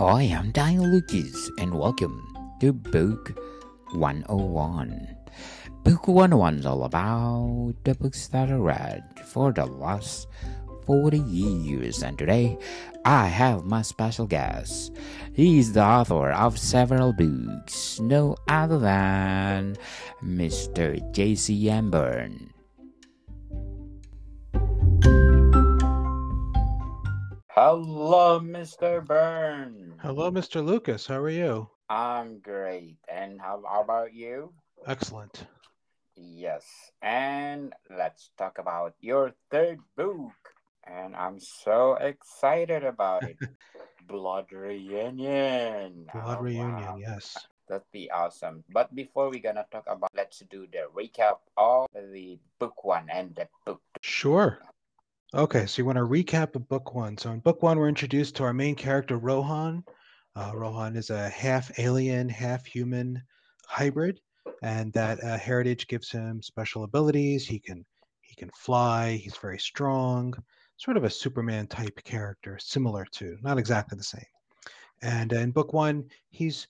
I am Daniel Lucas, and welcome to Book 101. Book 101 is all about the books that I read for the last 40 years, and today I have my special guest. He is the author of several books, no other than Mr. J.C. M. Hello, Mr. Berne. Hello, Mr. Lucas. How are you? I'm great. And how, how about you? Excellent. Yes. And let's talk about your third book. And I'm so excited about it. Blood Reunion. Blood Oh, Reunion, wow. yes. That'd be awesome. But before we're gonna talk about, let's do the recap of the book one and the book. Sure. Okay, so you want to recap of book one. So in book one, we're introduced to our main character, Rohan. Uh, Rohan is a half alien, half human hybrid, and that uh, heritage gives him special abilities. He can he can fly. He's very strong, sort of a Superman type character, similar to, not exactly the same. And uh, in book one, he's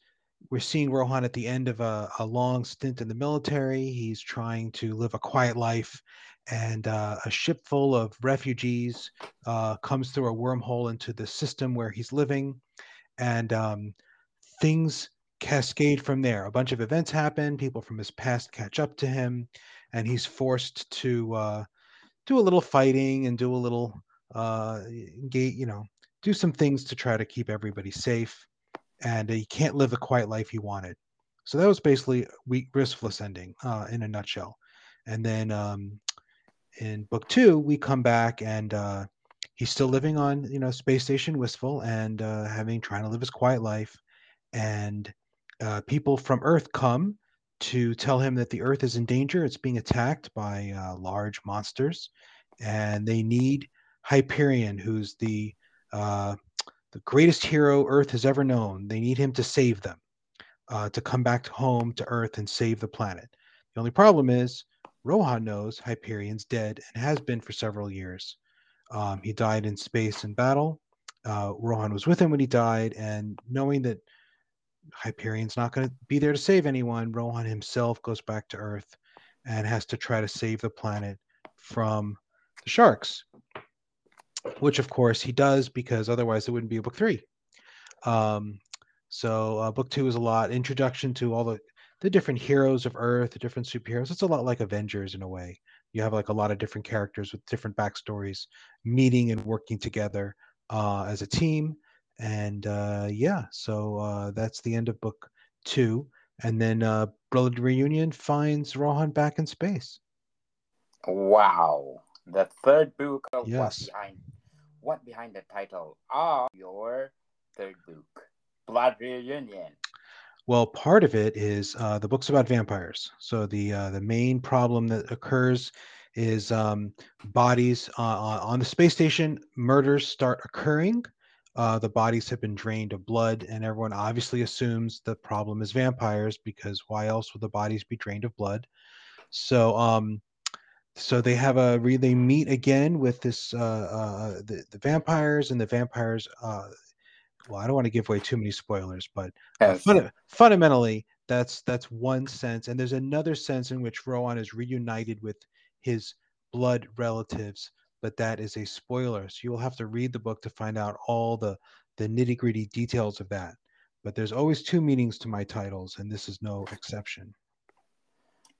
we're seeing Rohan at the end of a, a long stint in the military. He's trying to live a quiet life, and uh, a ship full of refugees uh, comes through a wormhole into the system where he's living, and um, things cascade from there. A bunch of events happen. People from his past catch up to him, and he's forced to uh, do a little fighting and do a little, uh, ga- you know, do some things to try to keep everybody safe. And he can't live the quiet life he wanted. So that was basically Wistful Ascending uh, in a nutshell. And then um, in book two, we come back and uh, he's still living on, you know, space station Wistful and uh, having trying to live his quiet life. And uh, people from Earth come to tell him that the Earth is in danger. It's being attacked by uh, large monsters, and they need Hyperion, who's the uh, the greatest hero Earth has ever known. They need him to save them, uh, to come back home to Earth and save the planet. The only problem is Rohan knows Hyperion's dead and has been for several years. Um, he died in space in battle. Uh, Rohan was with him when he died, and knowing that Hyperion's not going to be there to save anyone, Rohan himself goes back to Earth and has to try to save the planet from the sharks, which of course he does because otherwise it wouldn't be a book three. Um, so uh, book two is a lot introduction to all the the different heroes of Earth, the different superheroes. It's a lot like Avengers in a way. You have like a lot of different characters with different backstories meeting and working together uh, as a team. And uh, yeah, so uh, that's the end of book two. And then uh, Blood Reunion finds Rohan back in space. Wow. The third book of Yes. what behind what behind the title of your third book. Blood Reunion. Well, part of it is uh, the book's about vampires. So the uh, the main problem that occurs is um, bodies uh, on on the space station. Murders start occurring. Uh, the bodies have been drained of blood, and everyone obviously assumes the problem is vampires because why else would the bodies be drained of blood? So, um, so they have a they meet again with this uh, uh, the the vampires, and the vampires. Well, I don't want to give away too many spoilers, but uh, fundamentally, that's that's one sense, and there's another sense in which Rohan is reunited with his blood relatives, but that is a spoiler. So you'll have to read the book to find out all the the nitty gritty details of that. But there's always two meanings to my titles, and this is no exception.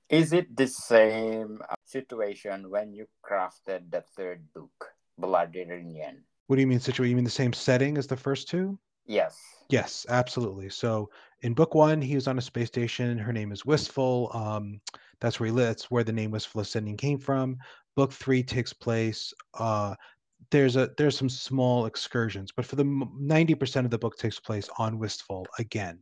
Is it the same uh, situation when you crafted the third book, Blood Reunion? What do you mean situation? You mean the same setting as the first two? Yes. Yes, absolutely. So in book one, he was on a space station. Her name is Wistful. Um, that's where he lives. That's where the name Wistful Ascending came from. Book three takes place. Uh, there's a there's some small excursions, but for the ninety percent of the book takes place on Wistful again.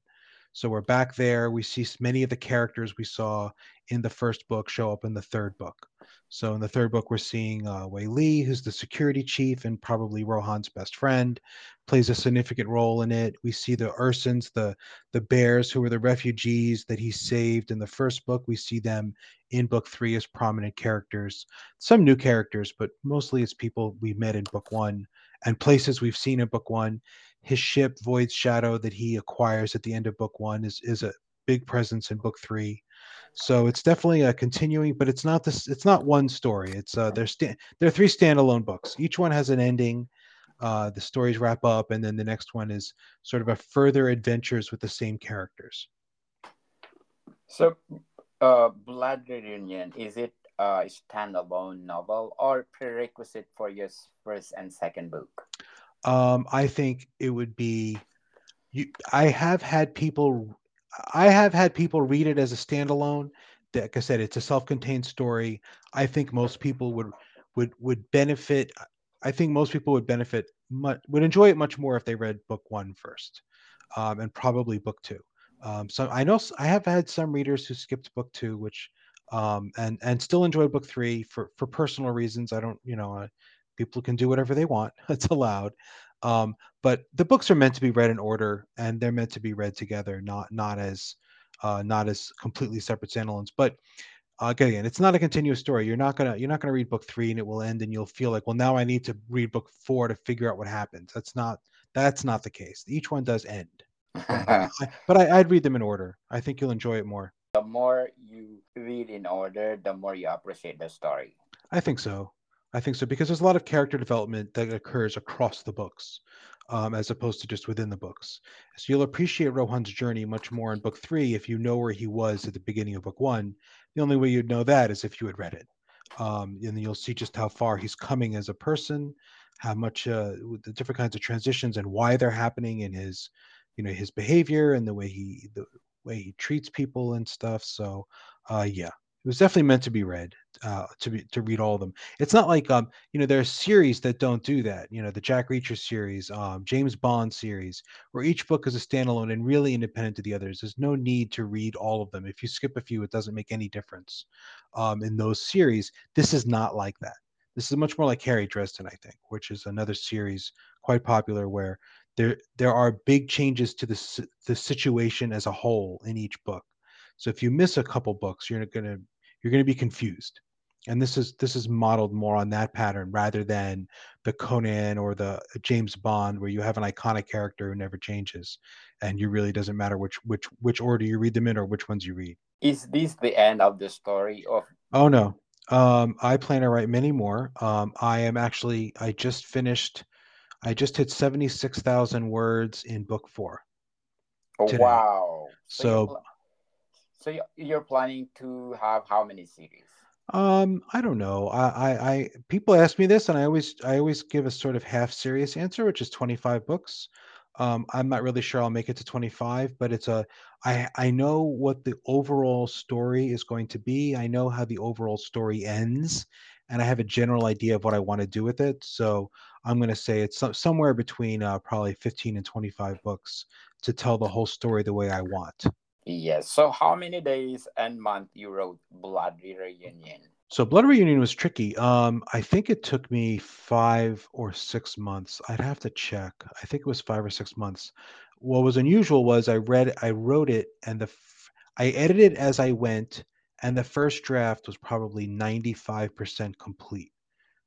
So we're back there. We see many of the characters we saw in the first book show up in the third book. So in the third book, we're seeing uh, Wei Li, who's the security chief and probably Rohan's best friend plays a significant role in it. We see the Ursins, the the bears who were the refugees that he saved in the first book. We see them in book three as prominent characters. Some new characters, but mostly it's people we met in book one and places we've seen in book one. His ship Void's Shadow that he acquires at the end of book one is is a big presence in book three. So it's definitely a continuing, but it's not this. It's not one story. It's uh, there's there are three standalone books. Each one has an ending. Uh, the stories wrap up, and then the next one is sort of a further adventures with the same characters. So, uh, Blood Reunion is it a standalone novel or prerequisite for your first and second book? Um, I think it would be. You, I have had people I have had people read it as a standalone. Like I said, it's a self-contained story. I think most people would would would benefit. I think most people would benefit much would enjoy it much more if they read book one first, um, and probably book two. Um, so I know I have had some readers who skipped book two, which um, and and still enjoyed book three for for personal reasons. I don't, you know, uh, people can do whatever they want. It's allowed. Um, but the books are meant to be read in order, and they're meant to be read together, not not as uh, not as completely separate standalones. But uh, again, it's not a continuous story. You're not gonna you're not gonna read book three and it will end, and you'll feel like, well, now I need to read book four to figure out what happens. That's not that's not the case. Each one does end, I, but I, I'd read them in order. I think you'll enjoy it more. The more you read in order, the more you appreciate the story. I think so. I think so because there's a lot of character development that occurs across the books, um, as opposed to just within the books. So you'll appreciate Rohan's journey much more in book three if you know where he was at the beginning of book one. The only way you'd know that is if you had read it, um, and you'll see just how far he's coming as a person, how much uh, the different kinds of transitions and why they're happening in his, you know, his behavior and the way he the way he treats people and stuff. So, uh, yeah, it was definitely meant to be read uh, to be to read all of them. It's not like um you know there are series that don't do that. You know the Jack Reacher series, um, James Bond series, where each book is a standalone and really independent of the others. There's no need to read all of them. If you skip a few, it doesn't make any difference. Um, in those series, this is not like that. This is much more like Harry Dresden, I think, which is another series quite popular where there there are big changes to the the situation as a whole in each book. So if you miss a couple books, you're not going to you're going to be confused. And this is this is modeled more on that pattern rather than the conan or the james bond where you have an iconic character who never changes and you really doesn't matter which which which order you read them in or which ones you read. Is this the end of the story of oh no. Um i plan to write many more. Um i am actually i just finished i just hit 76000 words in book four. Oh, wow. So so you're planning to have how many series? Um, I don't know. I, I, I, people ask me this, and I always, I always give a sort of half serious answer, which is 25 books. Um, I'm not really sure I'll make it to 25, but it's a, I, I know what the overall story is going to be. I know how the overall story ends, and I have a general idea of what I want to do with it. So I'm going to say it's somewhere between uh, probably 15 and 25 books to tell the whole story the way I want. Yes. So how many days and month you wrote Blood Reunion? So Blood Reunion was tricky. Um, I think it took me five or six months. I'd have to check. I think it was five or six months. What was unusual was I read, I wrote it, and the I edited as I went, and the first draft was probably 95% complete.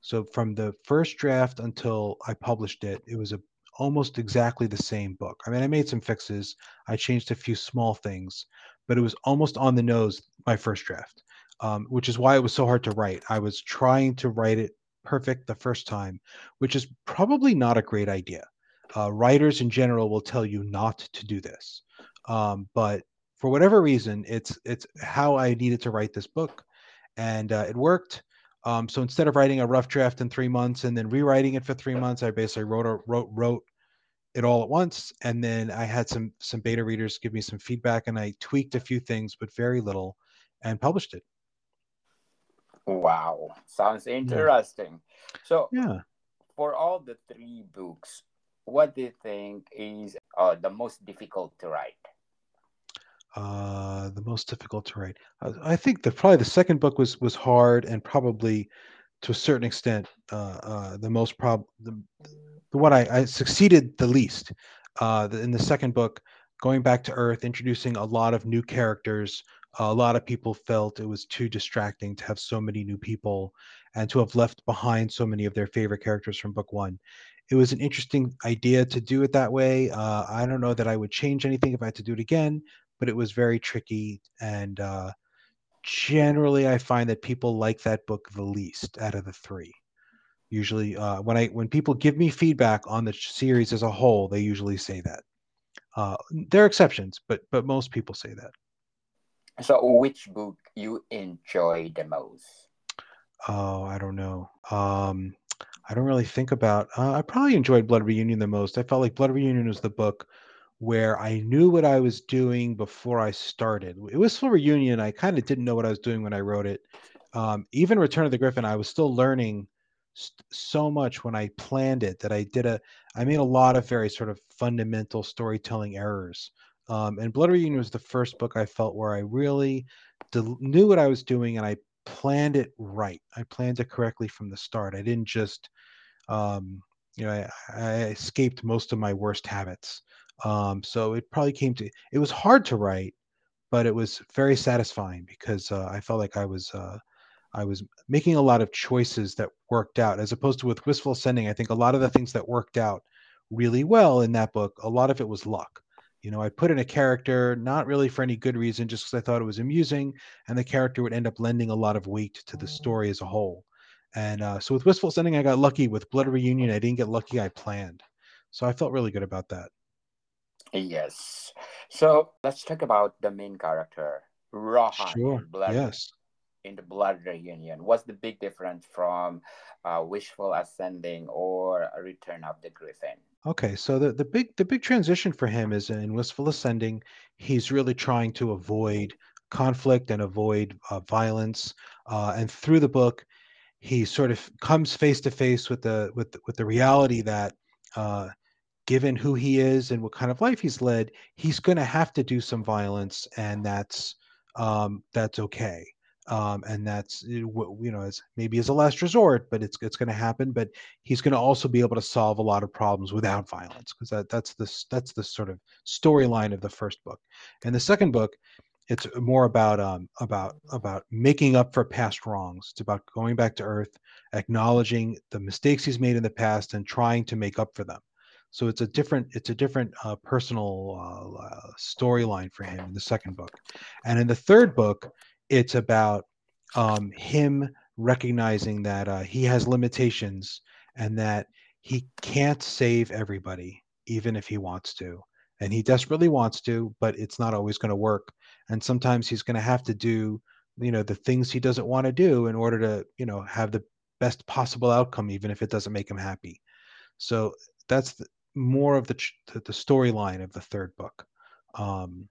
So from the first draft until I published it, it was a almost exactly the same book. I mean, I made some fixes, I changed a few small things, but it was almost on the nose my first draft, um, which is why it was so hard to write. I was trying to write it perfect the first time, which is probably not a great idea. Uh, writers in general will tell you not to do this, um, but for whatever reason, it's it's how I needed to write this book, and uh, it worked. Um, so instead of writing a rough draft in three months and then rewriting it for three months, I basically wrote a, wrote wrote it all at once, and then I had some some beta readers give me some feedback, and I tweaked a few things, but very little, and published it. Wow, sounds interesting. Yeah. So yeah, for all the three books, what do you think is uh, the most difficult to write? Uh, the most difficult to write. Uh, I think the probably the second book was was hard and probably to a certain extent uh, uh, the most prob the, the one I, I succeeded the least. Uh, in the second book, going back to Earth, introducing a lot of new characters a lot of people felt it was too distracting to have so many new people and to have left behind so many of their favorite characters from book one. It was an interesting idea to do it that way. Uh, I don't know that I would change anything if I had to do it again, but it was very tricky. And uh, generally, I find that people like that book the least out of the three. Usually, uh, when I when people give me feedback on the series as a whole, they usually say that. Uh, there are exceptions, but but most people say that. So, which book you enjoy the most? Oh, I don't know. Um, I don't really think about. Uh, I probably enjoyed Blood Reunion the most. I felt like Blood Reunion was the book where I knew what I was doing before I started. It was for Reunion. I kind of didn't know what I was doing when I wrote it. Um, even Return of the Griffin, I was still learning so much when I planned it that I did a. I made a lot of very sort of fundamental storytelling errors. Um, and Blood Reunion was the first book I felt where I really knew what I was doing and I planned it right. I planned it correctly from the start. I didn't just, um, you know, I, I, escaped most of my worst habits. Um, so it probably came to. It was hard to write, but it was very satisfying because uh, I felt like I was. Uh, I was making a lot of choices that worked out, as opposed to with Wistful Ascending. I think a lot of the things that worked out really well in that book, a lot of it was luck. You know, I put in a character not really for any good reason, just because I thought it was amusing, and the character would end up lending a lot of weight to the story as a whole. And uh, so with Wistful Ascending, I got lucky. With Blood Reunion, I didn't get lucky. I planned, so I felt really good about that. Yes. So let's talk about the main character, Rohan. Sure. Blood, yes. In the Blood Reunion, what's the big difference from uh, Wishful Ascending or Return of the Griffin? Okay, so the, the big the big transition for him is in Wistful Ascending. He's really trying to avoid conflict and avoid uh, violence, uh, and through the book, he sort of comes face to face with the with with the reality that, uh, given who he is and what kind of life he's led, he's going to have to do some violence, and that's um, that's okay um, and that's eh, you know as maybe as a last resort, but it's it's going to happen. But he's going to also be able to solve a lot of problems without violence because that that's the that's the sort of storyline of the first book, and the second book. It's more about um, about about making up for past wrongs. It's about going back to Earth, acknowledging the mistakes he's made in the past, and trying to make up for them. So it's a different it's a different uh, personal uh, uh, storyline for him in the second book, and in the third book, it's about um, him recognizing that uh, he has limitations and that he can't save everybody, even if he wants to. And he desperately wants to, but it's not always going to work. And sometimes he's going to have to do, you know, the things he doesn't want to do in order to, you know, have the best possible outcome, even if it doesn't make him happy. So that's the, more of the the, storyline of the third book. Um,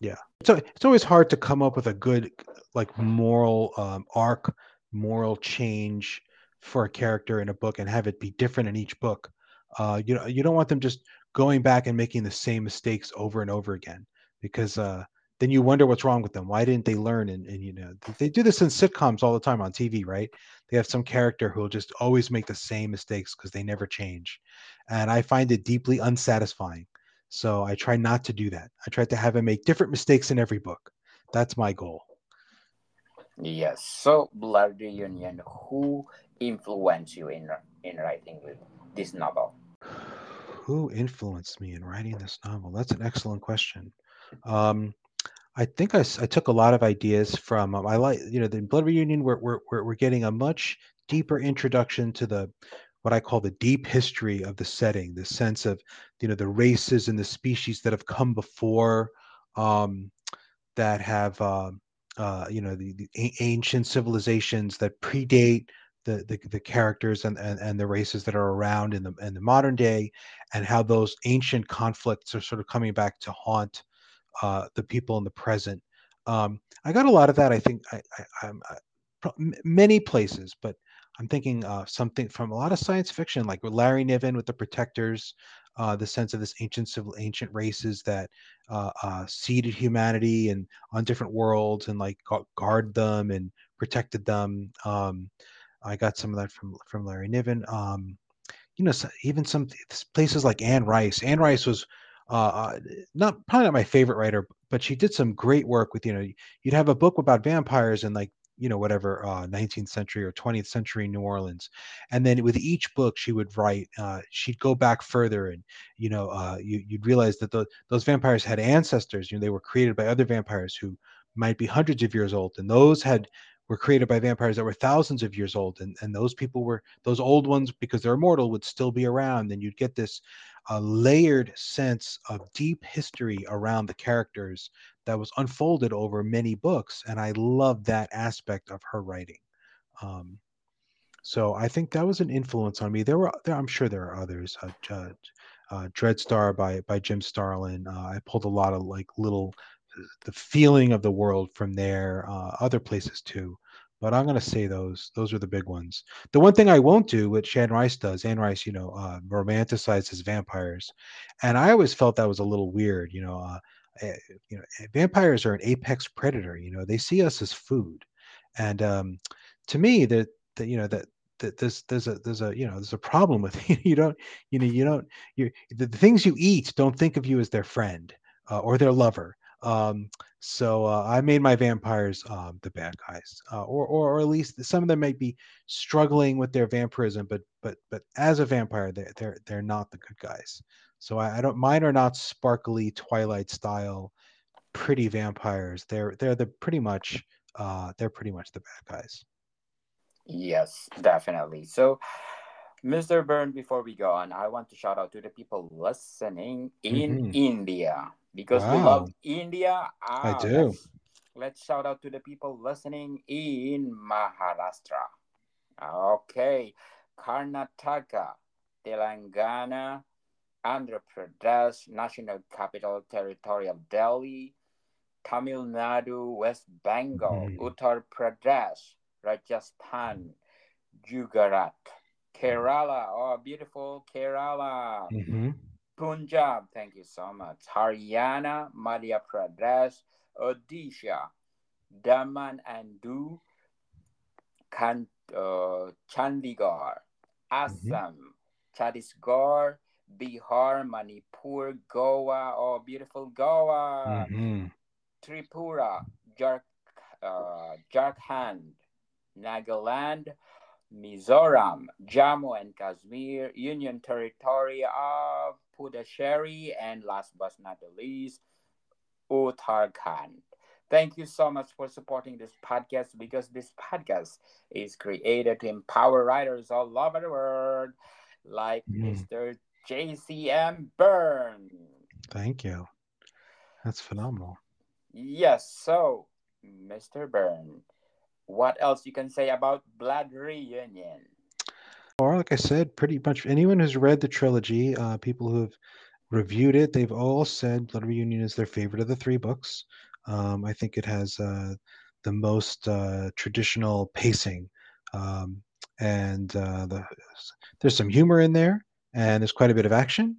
yeah. So it's always hard to come up with a good like moral um, arc, moral change for a character in a book and have it be different in each book. Uh, you know, you don't want them just going back and making the same mistakes over and over again because uh, then you wonder what's wrong with them. Why didn't they learn? And, and you know, they do this in sitcoms all the time on TV, right? They have some character who will just always make the same mistakes because they never change. And I find it deeply unsatisfying so I try not to do that. I try to have him make different mistakes in every book. That's my goal. Yes. So Blood Reunion, who influenced you in in writing this novel? Who influenced me in writing this novel? That's an excellent question. Um, I think I, I, took a lot of ideas from um, I like you know the Blood Reunion. We're, we're we're getting a much deeper introduction to the what I call the deep history of the setting, the sense of you know the races and the species that have come before, um, that have uh, uh, you know the, the, ancient civilizations that predate the, the, the characters and, and, and the races that are around in the in the modern day, and how those ancient conflicts are sort of coming back to haunt uh, the people in the present. Um, I got a lot of that. I think I, I, I, many places, but I'm thinking uh, something from a lot of science fiction, like with Larry Niven with the Protectors, uh, the sense of this ancient civil, ancient races that uh, uh, seeded humanity and on different worlds and like guard them and protected them. Um, I got some of that from from Larry Niven. Um, you know, even some places like Anne Rice. Anne Rice was uh, uh, not probably not my favorite writer, but she did some great work with you know you'd have a book about vampires and like you know whatever uh, 19th century or 20th century new orleans. And then with each book she would write uh, she'd go back further and you know uh, you, would realize that the, those vampires had ancestors you know they were created by other vampires who might be hundreds of years old. And those had were created by vampires that were thousands of years old. And, and those people were those old ones because they're immortal would still be around. And you'd get this uh, layered sense of deep history around the characters that was unfolded over many books and i love that aspect of her writing. Um, so i think that was an influence on me. There were there, i'm sure there are others uh, uh, uh, dreadstar by by jim starlin. Uh, i pulled a lot of like little the feeling of the world from there uh, other places too but i'm going to say those those are the big ones. The one thing i won't do which anne rice does anne rice you know uh, romanticizes vampires and i always felt that was a little weird you know uh, Eh, you know eh, vampires are an apex predator you know they see us as food and um, to me that that you know that that there's there's a there's a you know there's a problem with you don't you know you don't you the, the things you eat don't think of you as their friend uh, or their lover um, so uh, I made my vampires um, the bad guys, uh, or, or or at least some of them might be struggling with their vampirism, but but but as a vampire, they're they're they're not the good guys. So I, I don't mine are not sparkly Twilight style pretty vampires. They're they're the pretty much uh they're pretty much the bad guys. Yes, definitely. So Mr. Berne, before we go on, I want to shout out to the people listening in mm-hmm. India because wow. we love India. Ah, I do. Let's, let's, shout out to the people listening in Maharashtra. Okay, Karnataka, Telangana, Andhra Pradesh, National Capital Territory of Delhi, Tamil Nadu, West Bengal, mm. Uttar Pradesh, Rajasthan, Gujarat, Kerala, oh, beautiful Kerala, mm-hmm. Punjab, thank you so much, Haryana, Madhya Pradesh, Odisha, Daman and Du, Kan, uh, Chandigarh, mm-hmm. Assam, mm-hmm. Chhattisgarh, Bihar, Manipur, Goa, oh, beautiful Goa, mm-hmm. Tripura, uh, Jharkhand, Nagaland, Mizoram, Jammu and Kashmir, Union Territory of Puducherry, and last but not the least, Uttarakhand. Thank you so much for supporting this podcast because this podcast is created to empower writers all over the world, like mm. Mr. JCM Berne. Thank you. That's phenomenal. Yes. So, Mr. Berne, what else you can say about Blood Reunion? Or, like I said, pretty much anyone who's read the trilogy, uh, people who have reviewed it, they've all said Blood Reunion is their favorite of the three books. Um, I think it has uh, the most uh, traditional pacing, um, and uh, the, there's some humor in there and there's quite a bit of action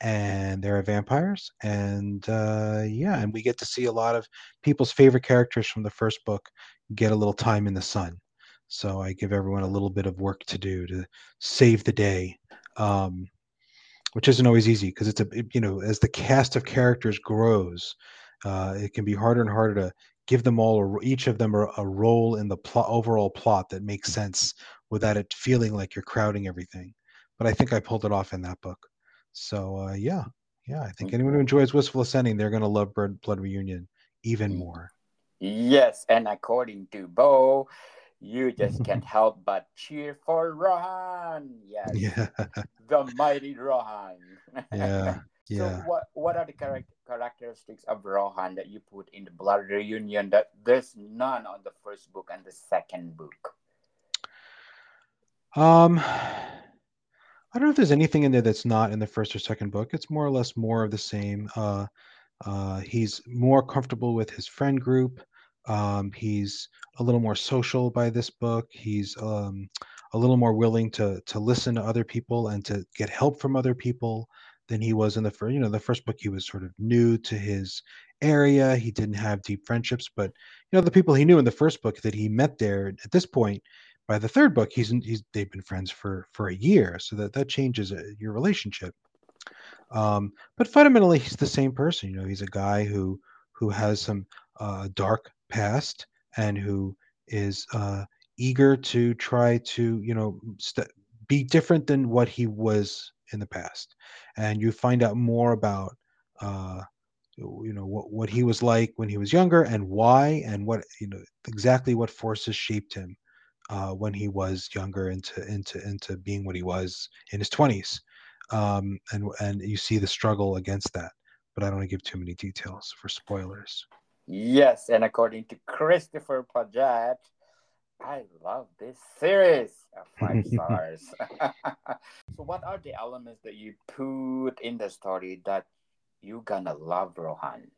and there are vampires and uh, yeah and we get to see a lot of people's favorite characters from the first book get a little time in the sun so i give everyone a little bit of work to do to save the day um, which isn't always easy because it's a you know as the cast of characters grows uh, it can be harder and harder to give them all a, each of them a, a role in the plot overall plot that makes sense without it feeling like you're crowding everything but I think I pulled it off in that book. So uh, yeah, yeah, I think anyone who enjoys Wistful Ascending, they're going to love Blood, Blood Reunion even more. Yes, and according to Bo, you just can't help but cheer for Rohan. Yes, yeah. the mighty Rohan. yeah, yeah. So what what are the char- characteristics of Rohan that you put in the Blood Reunion that there's none on the first book and the second book? Um I don't know if there's anything in there that's not in the first or second book. It's more or less more of the same. Uh, uh, he's more comfortable with his friend group. Um, he's a little more social by this book. He's um, a little more willing to to listen to other people and to get help from other people than he was in the first. You know, the first book he was sort of new to his area. He didn't have deep friendships, but you know, the people he knew in the first book that he met there at this point by the third book he's, he's they've been friends for for a year so that that changes uh, your relationship. Um, but fundamentally he's the same person you know he's a guy who who has some uh, dark past and who is uh, eager to try to you know st- be different than what he was in the past. And you find out more about uh, you know what, what he was like when he was younger and why and what you know exactly what forces shaped him uh, when he was younger into into into being what he was in his 20s um, and and you see the struggle against that but i don't want to give too many details for spoilers Yes, and according to Christopher Paget, I love this series. Uh, Five stars. so, what are the elements that you put in the story that you're gonna love, Rohan?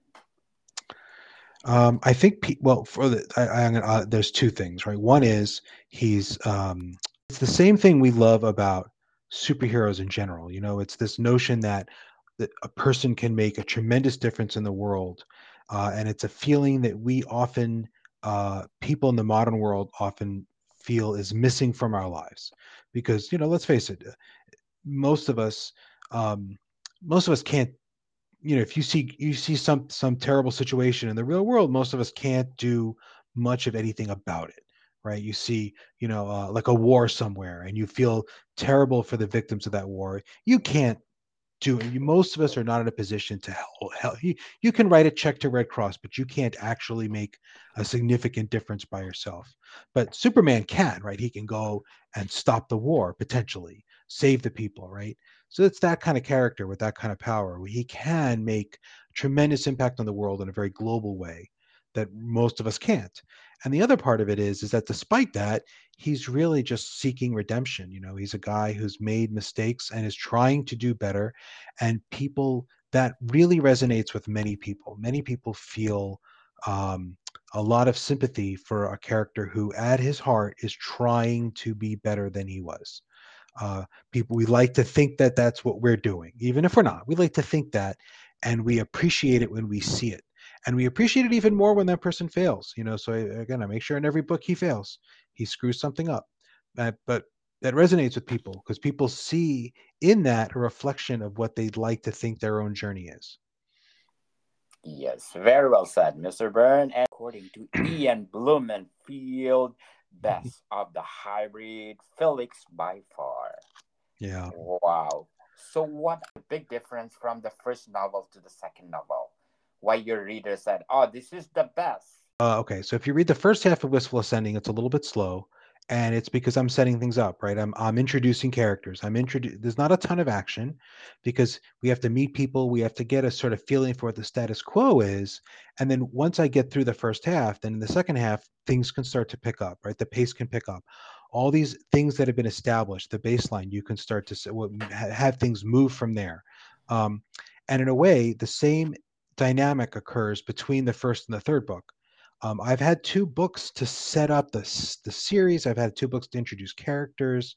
Um, I think, pe- well, for the, I, I, I'm gonna, uh, there's two things, right? One is he's, um, it's the same thing we love about superheroes in general. You know, it's this notion that that a person can make a tremendous difference in the world, uh, and it's a feeling that we often, uh, people in the modern world, often feel is missing from our lives, because you know, let's face it, most of us, um, most of us can't you know if you see you see some some terrible situation in the real world most of us can't do much of anything about it right? You see you know uh, like a war somewhere and you feel terrible for the victims of that war you can't do it. You, most of us are not in a position to help, help you, you can write a check to red cross but you can't actually make a significant difference by yourself. But superman can right? He can go and stop the war potentially save the people right so it's that kind of character with that kind of power. He can make tremendous impact on the world in a very global way that most of us can't. And the other part of it is is that despite that, he's really just seeking redemption. You know, he's a guy who's made mistakes and is trying to do better. And people that really resonates with many people. Many people feel um, a lot of sympathy for a character who, at his heart, is trying to be better than he was uh, people we like to think that that's what we're doing even if we're not we like to think that and we appreciate it when we see it and we appreciate it even more when that person fails you know so I, again i make sure in every book he fails he screws something up uh, but that resonates with people because people see in that a reflection of what they'd like to think their own journey is Yes, very well said, Mr. Berne. And according to Ian Blumenfield, best of the hybrid Helix by far. yeah Wow. So what a big difference from the first novel to the second novel? Why your reader said, "Oh, this is the best." uh, okay so if you read the first half of wistful ascending it's a little bit slow and it's because I'm setting things up, right? I'm I'm introducing characters. I'm introducing. There's not a ton of action because we have to meet people. We have to get a sort of feeling for what the status quo is, and then once I get through the first half, then in the second half things can start to pick up, right? The pace can pick up. All these things that have been established, the baseline, you can start to have things move from there. Um, and in a way, the same dynamic occurs between the first and the third book um, I've had two books to set up the, the series. I've had two books to introduce characters.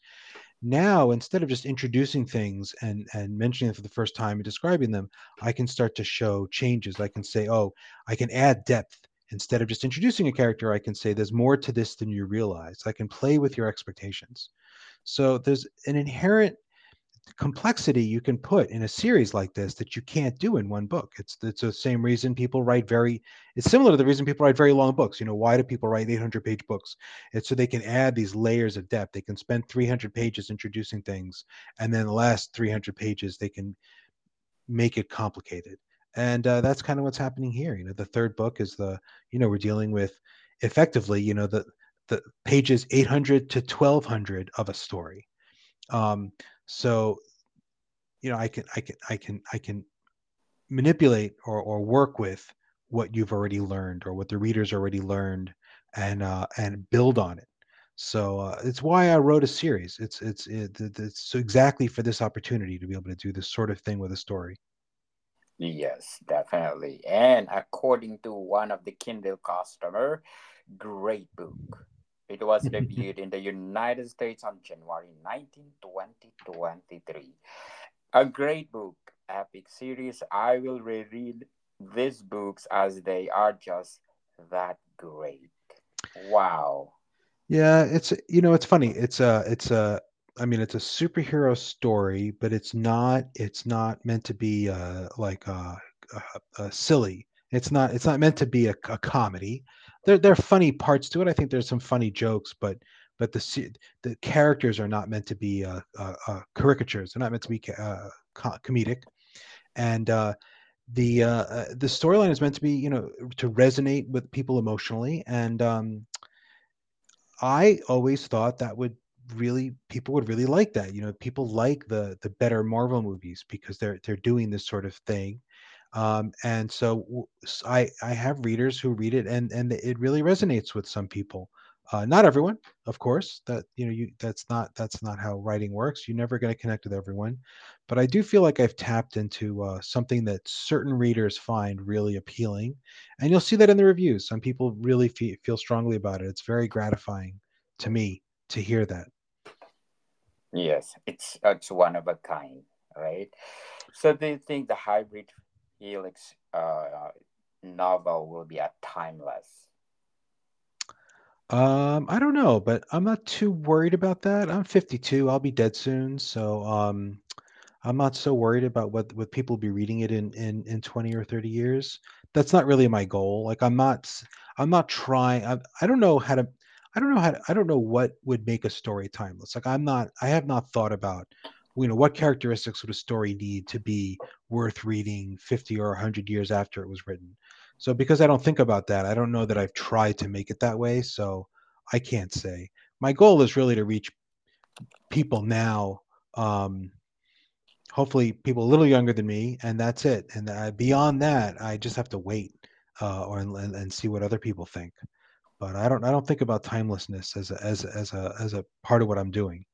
Now, instead of just introducing things and, and mentioning them for the first time and describing them, I can start to show changes. I can say, oh, I can add depth. Instead of just introducing a character, I can say there's more to this than you realize. I can play with your expectations. So there's an inherent complexity you can put in a series like this that you can't do in one book. It's it's the same reason people write very. It's similar to the reason people write very long books. You know, why do people write 800 page books? It's so they can add these layers of depth. They can spend 300 pages introducing things, and then the last 300 pages they can make it complicated. And uh, that's kind of what's happening here. You know, the third book is the you know we're dealing with effectively you know the the pages 800 to 1200 of a story. Um, so you know i can i can i can i can manipulate or, or work with what you've already learned or what the readers already learned and uh, and build on it so uh, it's why i wrote a series it's it's it, it's so exactly for this opportunity to be able to do this sort of thing with a story Yes, definitely. And according to one of the Kindle customer, great book. It was reviewed in the United States on January 19, 2023. A great book, epic series. I will reread these books as they are just that great. Wow. Yeah, it's you know it's funny. It's a it's a I mean it's a superhero story, but it's not it's not meant to be uh like uh, uh, uh silly. It's not it's not meant to be a, a comedy. There there are funny parts to it. I think there's some funny jokes, but but the the characters are not meant to be uh, uh, uh, caricatures. They're not meant to be uh, comedic, and uh, the uh, the storyline is meant to be you know to resonate with people emotionally. And um, I always thought that would really people would really like that. You know, people like the the better Marvel movies because they're they're doing this sort of thing. Um, and so I I have readers who read it and and it really resonates with some people. Uh, not everyone, of course. That you know, you that's not that's not how writing works. You're never going to connect with everyone, but I do feel like I've tapped into uh, something that certain readers find really appealing, and you'll see that in the reviews. Some people really feel, feel strongly about it. It's very gratifying to me to hear that. Yes, it's it's one of a kind, right? So, do you think the hybrid helix uh, novel will be a timeless? Um, I don't know, but I'm not too worried about that. I'm 52. I'll be dead soon, so um, I'm not so worried about what what people be reading it in in in 20 or 30 years. That's not really my goal. Like I'm not I'm not trying. I, I don't know how to. I don't know how. To, I don't know what would make a story timeless. Like I'm not. I have not thought about. You know what characteristics would a story need to be worth reading 50 or 100 years after it was written. So because I don't think about that, I don't know that I've tried to make it that way. So I can't say. My goal is really to reach people now. Um, hopefully, people a little younger than me, and that's it. And uh, beyond that, I just have to wait uh, or and, and see what other people think. But I don't. I don't think about timelessness as a, as as a as a part of what I'm doing.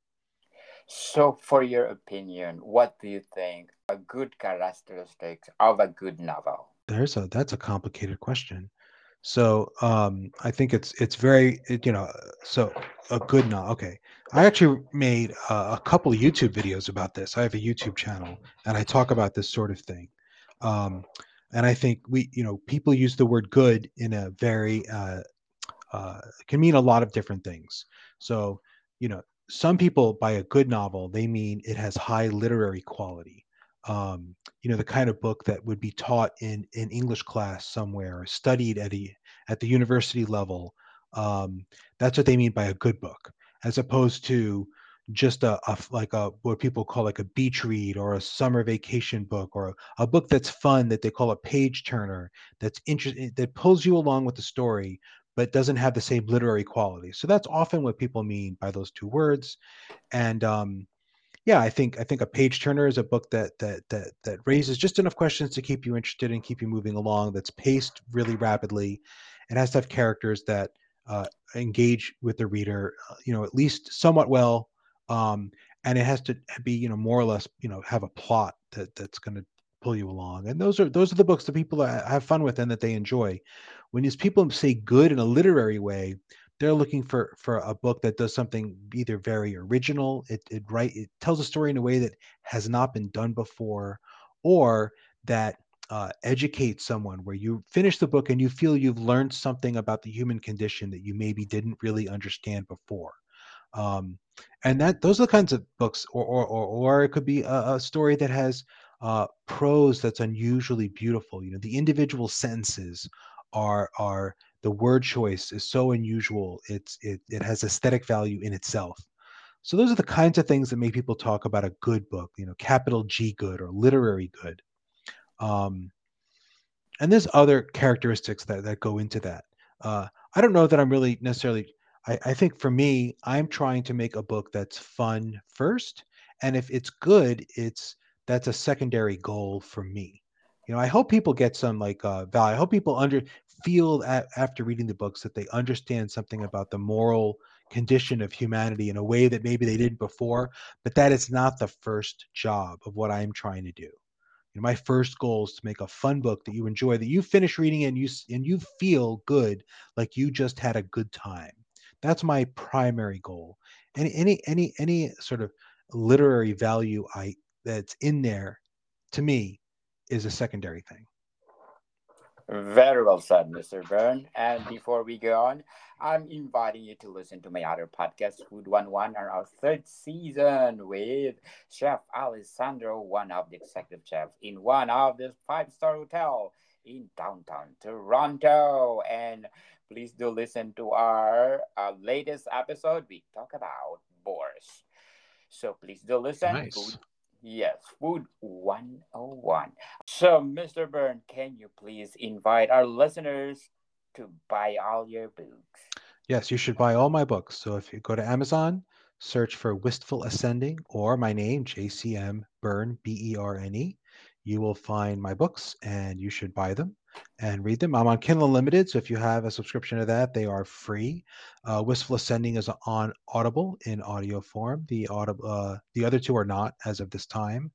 So, for your opinion, what do you think a good characteristics of a good novel? there's a that's a complicated question. So um, I think it's it's very it, you know so a good novel. okay. I actually made a, a, couple YouTube videos about this. I have a YouTube channel and I talk about this sort of thing. Um, and I think we you know people use the word good in a very uh, uh, can mean a lot of different things. So you know some people by a good novel they mean it has high literary quality um, you know the kind of book that would be taught in in English class somewhere studied at a at the university level. Um, that's what they mean by a good book, as opposed to just a, a, like a what people call like a beach read or a summer vacation book or a, a book that's fun that they call a page turner that's interesting that pulls you along with the story but doesn't have the same literary quality so that's often what people mean by those two words and um, yeah, I think I think a page turner is a book that that that that raises just enough questions to keep you interested and keep you moving along. That's paced really rapidly. It has to have characters that uh, engage with the reader, uh, you know, at least somewhat well, um, and it has to be, you know, more or less, you know, have a plot that that's going to pull you along. And those are those are the books that people have fun with and that they enjoy. When these people say good in a literary way, they're looking for for a book that does something either very original it it right it tells a story in a way that has not been done before or that uh, educates someone where you finish the book and you feel you've learned something about the human condition that you maybe didn't really understand before um, and that those are the kinds of books or or or, or it could be a, a story that has uh, prose that's unusually beautiful you know the individual sentences are are the word choice is so unusual. It's it it has aesthetic value in itself. So those are the kinds of things that make people talk about a good book, you know, capital G good or literary good. Um, and there's other characteristics that that go into that. Uh, I don't know that I'm really necessarily. I, I think for me, I'm trying to make a book that's fun first, and if it's good, it's that's a secondary goal for me. You know i hope people get some like uh value i hope people under feel at, after reading the books that they understand something about the moral condition of humanity in a way that maybe they didn't before but that is not the first job of what i'm trying to do. You know, my first goal is to make a fun book that you enjoy that you finish reading and you and you feel good like you just had a good time. That's my primary goal. Any any any any sort of literary value i that's in there to me is a secondary thing very well said, Mr. Berne. And before we go on, I'm inviting you to listen to my other podcast, Food One One, on our third season with Chef Alessandro, one of the executive chefs in one of the five-star hotel in downtown Toronto. And please do listen to our uh, latest episode. We talk about boars. So please do listen. Nice. Food, yes, Food 101. So, Mr. Berne, can you please invite our listeners to buy all your books? Yes, you should buy all my books. So if you go to Amazon, search for Wistful Ascending or my name, JCM Berne, B E R N E, you will find my books and you should buy them and read them. I'm on Kindle Unlimited, so if you have a subscription to that, they are free. Uh, Wistful Ascending is on Audible in audio form. The Audible, uh, the other two are not as of this time,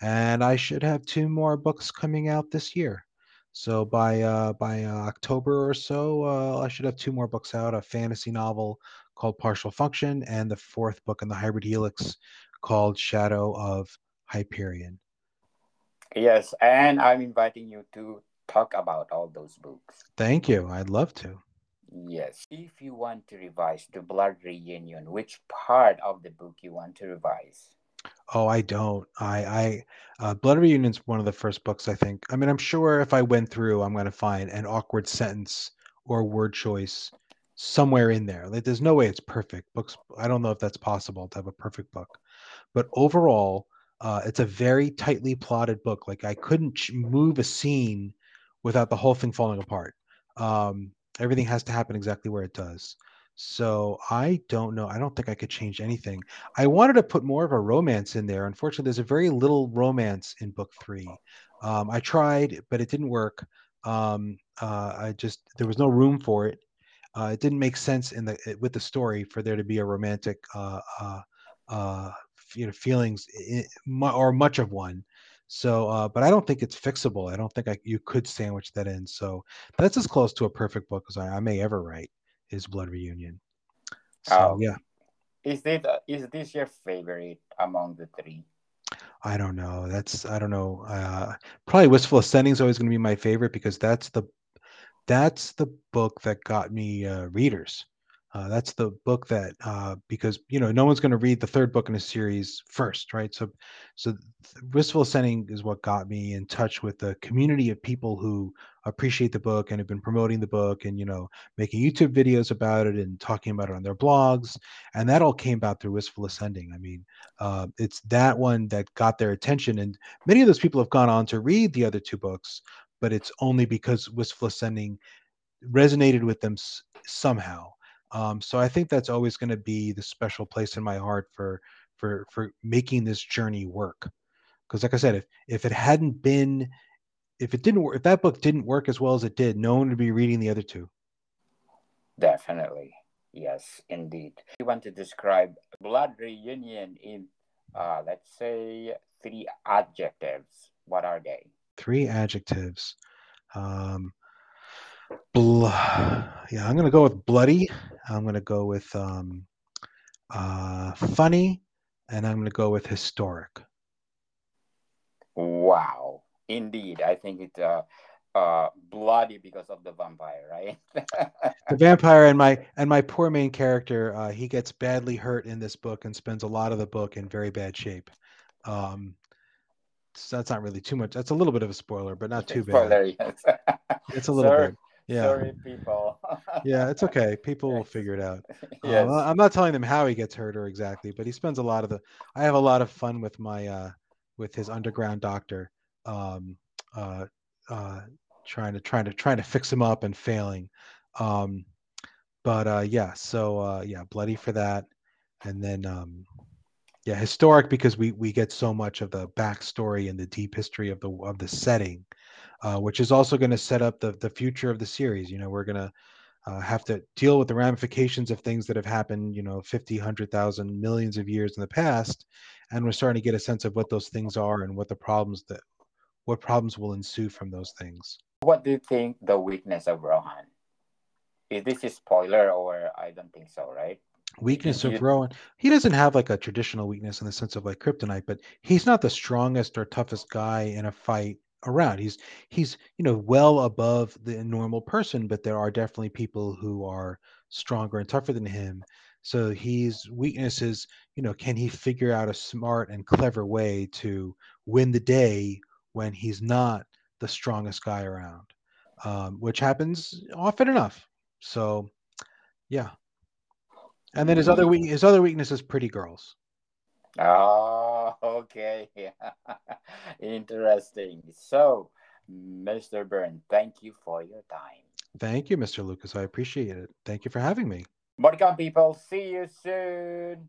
and I should have two more books coming out this year. So by uh, by uh, October or so, uh, I should have two more books out: a fantasy novel called Partial Function, and the fourth book in the Hybrid Helix called Shadow of Hyperion. Yes, and I'm inviting you to talk about all those books. Thank you. I'd love to. Yes. If you want to revise the Blood Reunion, which part of the book you want to revise? Oh, I don't. I, I, uh, Blood Reunion's one of the first books I think. I mean, I'm sure if I went through, I'm going to find an awkward sentence or word choice somewhere in there. Like, there's no way it's perfect. Books. I don't know if that's possible to have a perfect book, but overall, uh, it's a very tightly plotted book. Like, I couldn't move a scene without the whole thing falling apart. Um, everything has to happen exactly where it does. So I don't know. I don't think I could change anything. I wanted to put more of a romance in there. Unfortunately, there's a very little romance in book three. Um, I tried, but it didn't work. Um, uh, I just there was no room for it. Uh, it didn't make sense in the with the story for there to be a romantic, uh, uh, uh, you know, feelings i- mu- or much of one. So, uh, but I don't think it's fixable. I don't think I, you could sandwich that in. So that's as close to a perfect book as I, I may ever write is Blood Reunion. So Oh, yeah, Is it uh, is this your favorite among the three? I don't know. That's I don't know. Uh, probably Wistful Ascending is always going to be my favorite because that's the that's the book that got me uh, readers. Uh, that's the book that uh, because you know no one's going to read the third book in a series first, right? So, so Wistful Ascending is what got me in touch with the community of people who appreciate the book and have been promoting the book and you know making YouTube videos about it and talking about it on their blogs, and that all came about through Wistful Ascending. I mean, uh, it's that one that got their attention, and many of those people have gone on to read the other two books, but it's only because Wistful Ascending resonated with them s- somehow. Um, so I think that's always going to be the special place in my heart for for for making this journey work. Because like I said, if if it hadn't been, if it didn't work, if that book didn't work as well as it did, no one would be reading the other two. Definitely. Yes, indeed. You want to describe Blood Reunion in uh let's say three adjectives. What are they? Three adjectives. Um, bl- yeah, I'm going to go with bloody. I'm going to go with um, uh, funny, and I'm going to go with historic. Wow. Indeed. I think it's uh uh bloody because of the vampire, right? the vampire and my and my poor main character uh, he gets badly hurt in this book and spends a lot of the book in very bad shape um so that's not really too much that's a little bit of a spoiler but not too bad Spoiler, yes. it's a little Sorry- bit yeah. Sorry, people. yeah it's okay. People will figure it out. Yes. Uh, i'm not telling them how he gets hurt or exactly but he spends a lot of the i have a lot of fun with my uh with his underground doctor um uh uh trying to trying to trying to fix him up and failing. Um but uh yeah so uh yeah bloody for that. And then um yeah historic because we we get so much of the backstory and the deep history of the of the setting uh which is also going to set up the the future of the series you know we're going to uh, have to deal with the ramifications of things that have happened you know 50 100,000 millions of years in the past and we're starting to get a sense of what those things are and what the problems that what problems will ensue from those things What do you think the weakness of Rohan? Is this a spoiler or I don't think so, right? weakness you- of Rohan. He doesn't have like a traditional weakness in the sense of like kryptonite, but he's not the strongest or toughest guy in a fight around. He's he's you know well above the normal person, but there are definitely people who are stronger and tougher than him. So his weakness is, you know, can he figure out a smart and clever way to win the day when he's not the strongest guy around, um, which happens often enough. So, yeah. And then his other we- his other weakness is pretty girls. Oh, okay. Interesting. So, Mr. Berne, thank you for your time. Thank you, Mr. Lucas. I appreciate it. Thank you for having me. Welcome, people. See you soon.